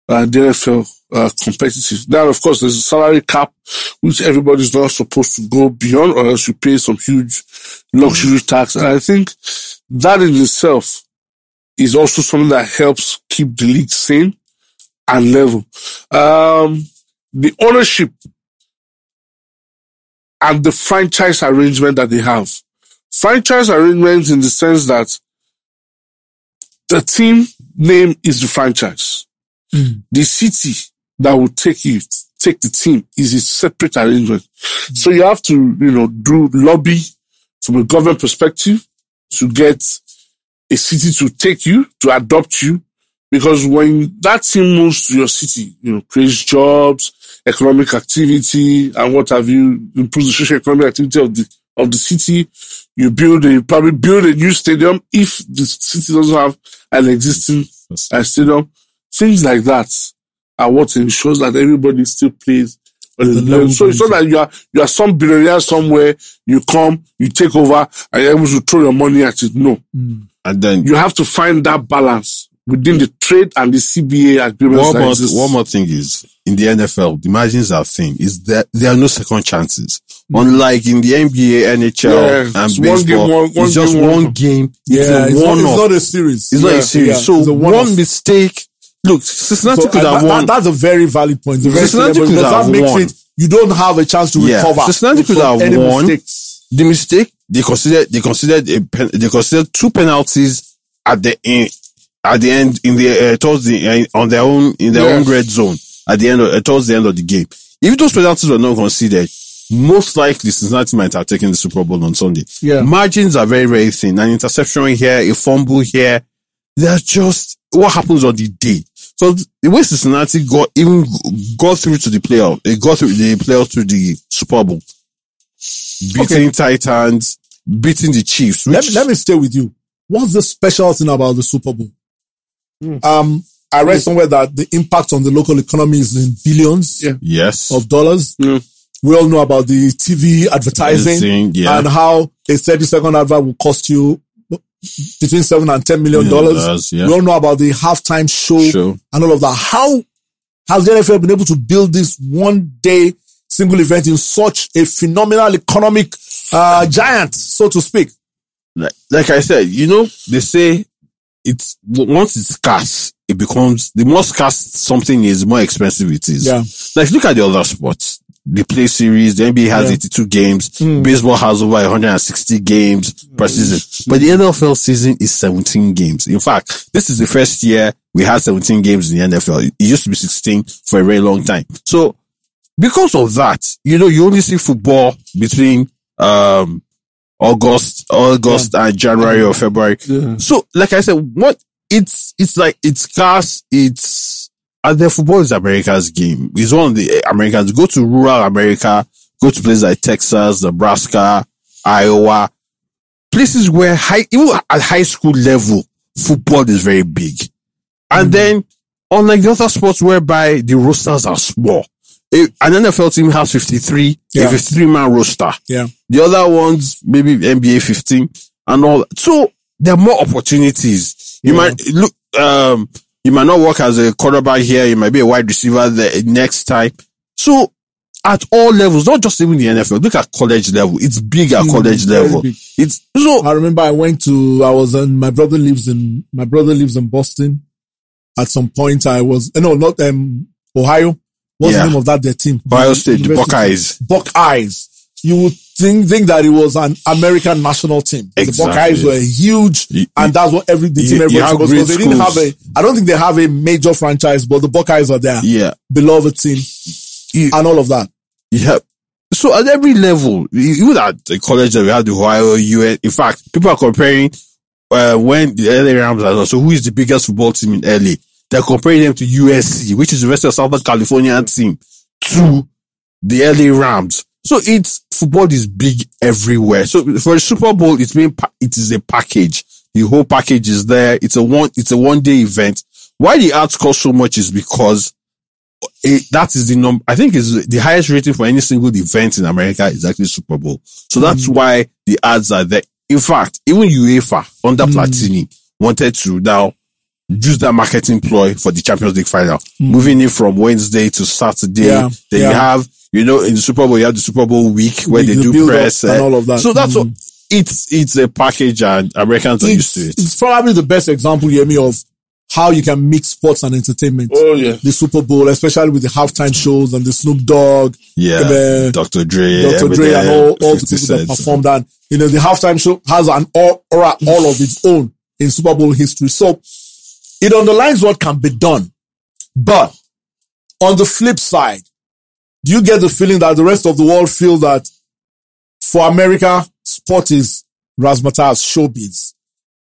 uh, the NFL, uh, competitive. Now, of course, there's a salary cap, which everybody's not supposed to go beyond or else you pay some huge luxury tax. And I think that in itself is also something that helps keep the league sane and level. Um, the ownership and the franchise arrangement that they have. Franchise arrangement in the sense that the team name is the franchise. Hmm. The city that will take you, take the team is a separate arrangement. Hmm. So you have to, you know, do lobby from a government perspective to get a city to take you, to adopt you. Because when that team moves to your city, you know, creates jobs, economic activity, and what have you, improves the social economic activity of the, of the city. You build a, probably build a new stadium if the city doesn't have an existing uh, stadium. Things like that are what ensures that everybody still plays. on a The level. level So it's not that you are, you are some billionaire somewhere, you come, you take over, and you're able to throw your money at it. No And then you have to find that balance within the trade and the CBA agreements one more, one more thing is in the NFL, the margins are thin. Is that there are no second chances. Unlike in the NBA, NHL, Yeah, and it's one game, one- one it's just game, one- one game. Yeah, it's a it's, not, it's not a series. It's not a series. yeah, so one mistake. Look, Cincinnati So, could uh, have that- won. that's a very valid point. Very Cincinnati could have that makes won. it you don't have a chance to Yeah, recover. Cincinnati could have any won. mistakes. the mistake they considered they considered a pen, they considered two penalties at the end at the end in the uh, towards the uh, on their own in their Yeah. own red zone at the end of, uh, towards the end of the game. If those penalties were not considered, most likely Cincinnati might have taken the Super Bowl on Sunday. Yeah. margins are very very thin. An interception here, a fumble here. They're just what happens on the day. So the way Cincinnati got even got through to the playoff, they got through the playoff to the Super Bowl, beating Titans, beating the Chiefs. Which, Let me, let me stay with you. What's the special thing about the Super Bowl? Hmm. Um, I read hmm. somewhere that the impact on the local economy is in billions Yeah. yes, of dollars. Yeah. We all know about the TV advertising yeah. and how a 30 second advert will cost you between seven and 10 million dollars. yeah. We all know about the halftime show Show. and all of that. How has the NFL been able to build this one day single event in such a phenomenal economic uh, giant, so to speak? like, like I said, you know, they say it's once it's scarce, it becomes the more scarce something is, the more expensive it is. Yeah. Like look at the other sports. The play series, the NBA has Yeah. 82 games, Hmm. baseball has over 160 games per season. But the NFL season is 17 games. In fact, this is the first year we had 17 games in the NFL. It used to be 16 for a very long time. So because of that, you know, you only see football between, um, August, August and January or February. So, like I said, what it's it's like it's scarce. It's and the football is America's game. It's one of the Americans go to rural America, go to places like Texas, Nebraska, Iowa. places where high, even at high school level, football is very big. And Mm. then, unlike the other sports whereby the rosters are small, an NFL team has 53, Yeah. a 53 man roster. Yeah. The other ones, maybe NBA 15 and all. So there are more opportunities. You Yeah. might look, um, you might not work as a quarterback here. You might be a wide receiver the next time. So at all levels, not just even the NFL, look at college level. It's big at Mm, college level. big. It's so I remember I went to, I was in, my brother lives in, my brother lives in Boston. At some point I was, eh, no, not, um, Ohio. What's Yeah. the name of that, their team? Ohio State, the Buckeyes. Buckeyes. You would think, think that it was an American national team. The Buckeyes were huge, You- and that's what every the team everybody was. great They didn't have a. I don't think they have a major franchise, but the Buckeyes are there. Yeah. beloved team, You- and all of that. Yeah. So at every level, even at the college that we had the Ohio, US, in fact, people are comparing, uh, when the LA Rams are, so who is the biggest football team in LA? They're comparing them to USC, which is the rest of Southern California team, to the LA Rams. So it's, football is big everywhere. So for the Super Bowl, it's been, pa- it is a package. The whole package is there. It's a one, it's a one day event. Why the ads cost so much is because it, that is the number. I think is the highest rating for any single event in America is actually Super Bowl. So mm-hmm. that's why the ads are there. In fact, even UEFA under mm. Platini wanted to now use that marketing ploy for the Champions League final, mm. moving it from Wednesday to Saturday. Yeah, Then yeah. you have, you know, in the Super Bowl, you have the Super Bowl week where The- they the do build-up press and all of that. So that's Mhm. what it's, it's a package and Americans are used to it. it's probably the best example, Yemi, of how you can mix sports and entertainment. Oh yeah. The Super Bowl, especially with the halftime shows and the Snoop Dogg, Yeah. uh, Dr. Dre, Dr. Dre, and all, all the 50 people that Cent. performed that. You know, the halftime show has an aura, aura all of its own in Super Bowl history. So it underlines what can be done. But on the flip side, do you get the feeling that the rest of the world feel that for America, sport is razzmatazz, showbiz?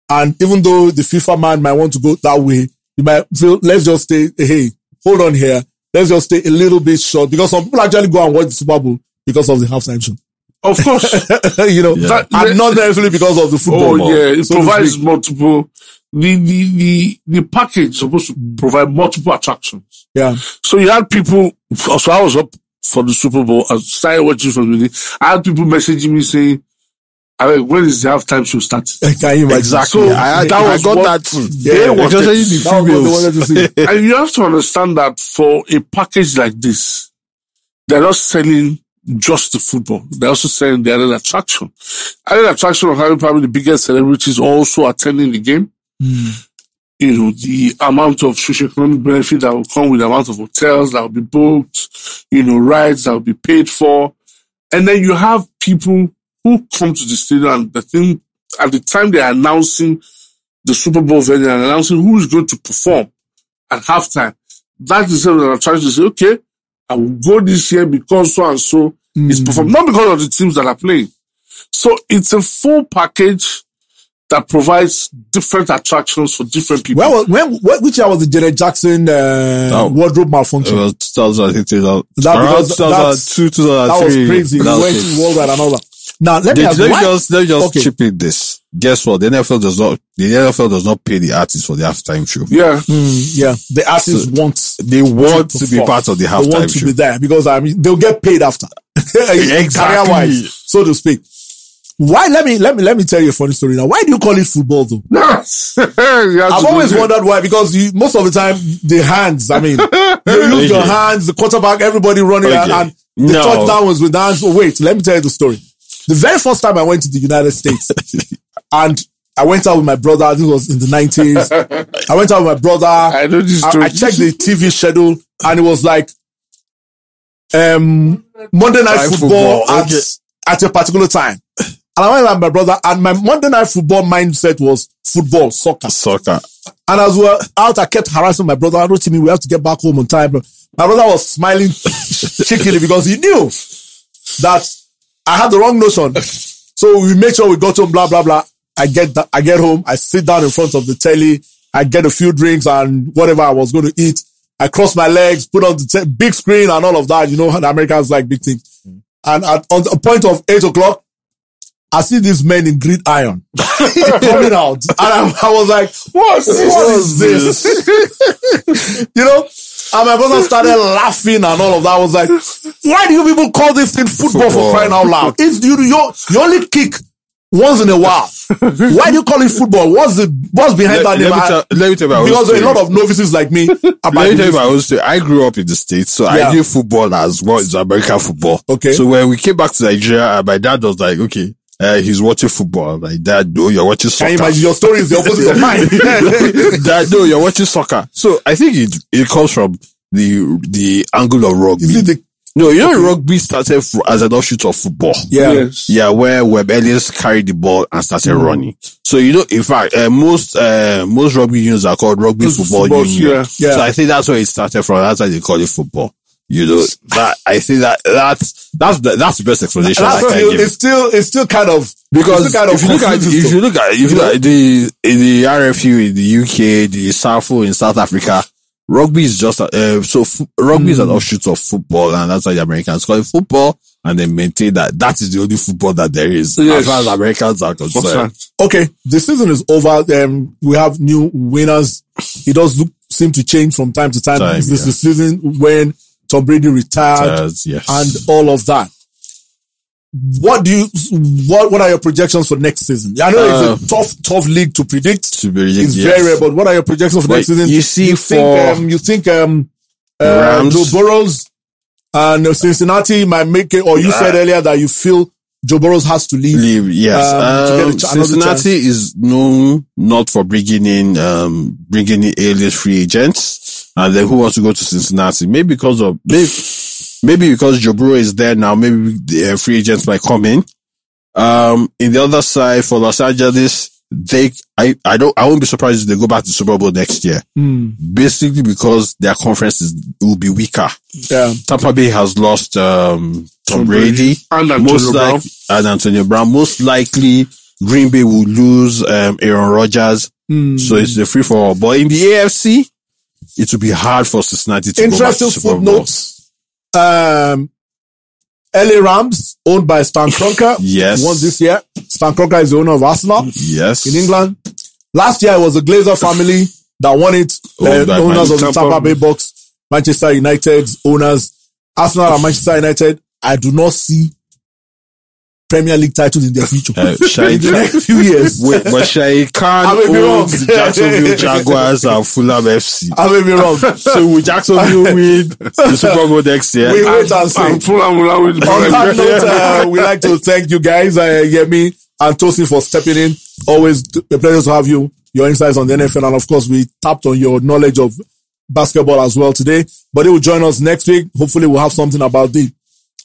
And even though the FIFA man might want to go that way, you might feel, let's just stay, hey, hold on here. Let's just stay a little bit short because some people actually go and watch the Super Bowl because of the halftime show. Of course. you know, Yeah. and not necessarily because of the football. Oh yeah, it so provides multiple. The, the the the package supposed to provide multiple attractions. Yeah. So you had people. So I was up for the Super Bowl. I started watching from the. I had people messaging me saying, "I mean, when is the halftime show starting?" Can you imagine? Exactly. So I, had, that I was got what- that too. Yeah, They wanted- the That was what they wanted to see. and you have to understand that for a package like this, they're not selling just the football. They're also selling the other attraction. Other attraction of having probably the biggest celebrities also attending the game. You know, the amount of socioeconomic benefit that will come with the amount of hotels that will be booked, you know, rides that will be paid for. And then you have people who come to the stadium and the thing, at the time they're announcing the Super Bowl venue and announcing who is going to perform at halftime. That is something that I'm trying to say, okay, I will go this year because so and so is performing, hmm. not because of the teams that are playing. So it's a full package that provides different attractions for different people. When, when, which year was the Janet Jackson uh, Oh. wardrobe It malfunction? was 2000, I think, 2000, That around because that's- 2002, that was crazy. That was went crazy. to worldwide and all that. Now, let me They- ask let you, me just let me just Okay. chip in this. Guess what? The NFL does not. The NFL does not pay the artists for the halftime show. yeah. Mm, yeah, the artists want They want to be perform. part of the halftime show. they want to show. be there because I mean they'll get paid after, Exactly. career wise, so to speak. Why? Let me let me let me tell you a funny story now. Why do you call it football though? Yes. You have I've always wondered why because you, most of the time the hands. I mean, you use your hands, the quarterback, everybody running Okay. and, and the No. touchdown was with the hands. Oh wait, let me tell you the story. The very first time I went to the United States, and I went out with my brother. This was in the nineties. I went out with my brother. I know this I, story. I checked the TV schedule and it was like um Monday night Night football, football, at, okay. at a particular time. And I went with my brother and my Monday night football mindset was football, soccer. Soccer. And as we were out, I kept harassing my brother. I wrote to me, we have to get back home on time. My brother was smiling cheekily because he knew that I had the wrong notion. So we made sure we got home, blah, blah, blah. I get that, I get home, I sit down in front of the telly, I get a few drinks and whatever I was going to eat. I cross my legs, put on the te- big screen and all of that. You know how the Americans like big things. Mm. And at, on the point of eight o'clock, I see these men in grid iron coming out, and I, I was like, "What's this? What is this?" you know. And my brother started laughing and all of that. I was like, "Why do you people call this thing football, Football. for crying out loud? It's you, you, you only kick once in a while. Why do you call it football? What's the what's behind Let, that let me tell, let me tell you own because a lot of novices like me. Let me tell you about my own story. I grew up in the States, so Yeah. I knew football as well as American football. Okay. So when we came back to Nigeria, uh, my dad was like, okay, uh, he's watching football. I'm like, dad, no, you're watching Can you imagine your story is the opposite of mine? dad, no, you're watching soccer. So I think it, it comes from the, the angle of rugby. Is it the no, you know, rugby started f- as an offshoot of football. yeah? Yes. Yeah, where Webb Ellis carried the ball and started Mm. running. So you know, in fact, uh, most uh, most rugby unions are called rugby football, football, union. yeah. Yeah. So I think that's where it started from. That's why they call it football. You know, that I think that that's that's the, that's the best explanation I can give. it's still it's still kind of Because kind of if you look at if you look at if you look at the in the RFU in the UK, the SAFU in South Africa, rugby is just uh, so f- rugby is an offshoot of football, and that's why the Americans call it football, and they maintain that that is the only football that there is Yes. as far as Americans are concerned. okay, the season is over. Um, we have new winners. It does look, seem to change from time to time. Time, this is the season when Tom Brady retired Uh, yes, and all of that. What do you, what, what are your projections for next season? I know it's a tough, tough league to predict. to be It's yes. very rare, but what are your projections for But next season? you see think, for- um, you think, um, uh, Joe Burrows and uh, Cincinnati might make it, or you said earlier that you feel Joe Burrows has to leave. Leave, yes. Um, to get a Um, ch- another Cincinnati is known not for bringing in, um, bringing in A-list free agents. And then who wants to go to Cincinnati? Maybe because of, maybe, maybe because Joe is there now, maybe the uh, free agents might come in. Um, in the other side for Los Angeles, they, I, I don't, I won't be surprised if they go back to Super Bowl next year. Hmm. Basically because their conference is, will be weaker. Yeah. Tampa Bay has lost, um, Tom Tom Brady Brady and Antonio most Brown. like and Antonio Brown. Most likely, Green Bay will lose um, Aaron Rodgers, Hmm. so it's the free for all. But in the AFC, it will be hard for Cincinnati to Interesting go back to footnotes. Um, LA Rams, owned by Stan Kroenke, Yes. won this year. Stan Kroenke is the owner of Arsenal Yes, in England. Last year it was the Glazer family that won it. The by owners of the Tampa Bay Bucks, Manchester United's owners, Arsenal and Manchester United. I do not see Premier League titles in their future. Uh, Shai- in the next few years. Wait, but Shad Khan I may be owns the Jacksonville Jaguars and Fulham FC. I may be wrong. So will Jacksonville win the Super Bowl next year? We wait and see. And Fulham will always be On that note, uh, we like to thank you guys, uh, Yemi and Tosin for stepping in. Always a pleasure to have you, your insights on the NFL. And of course, we tapped on your knowledge of basketball as well today. But he will join us next week. Hopefully we'll have something about the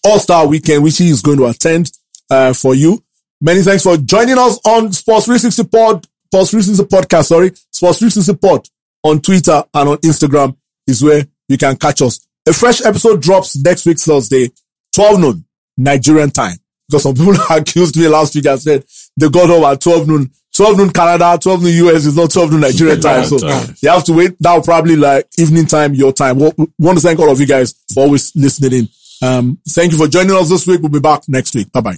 All-Star weekend, which he is going to attend, uh, for you. Many thanks for joining us on Sports 360 Pod, Sports 360 Podcast, sorry, Sports 360 Pod on Twitter and on Instagram is where you can catch us. A fresh episode drops next week, Thursday, 12 noon, Nigerian time. Because some people accused me last week and said they got home at 12 noon. 12 noon Canada, 12 noon US is not 12 noon Nigerian time. So time. you have to wait. Now probably like evening time, your time. We we want to thank all of you guys for always listening in. Um, thank you for joining us this week. We'll be back next week. Bye bye.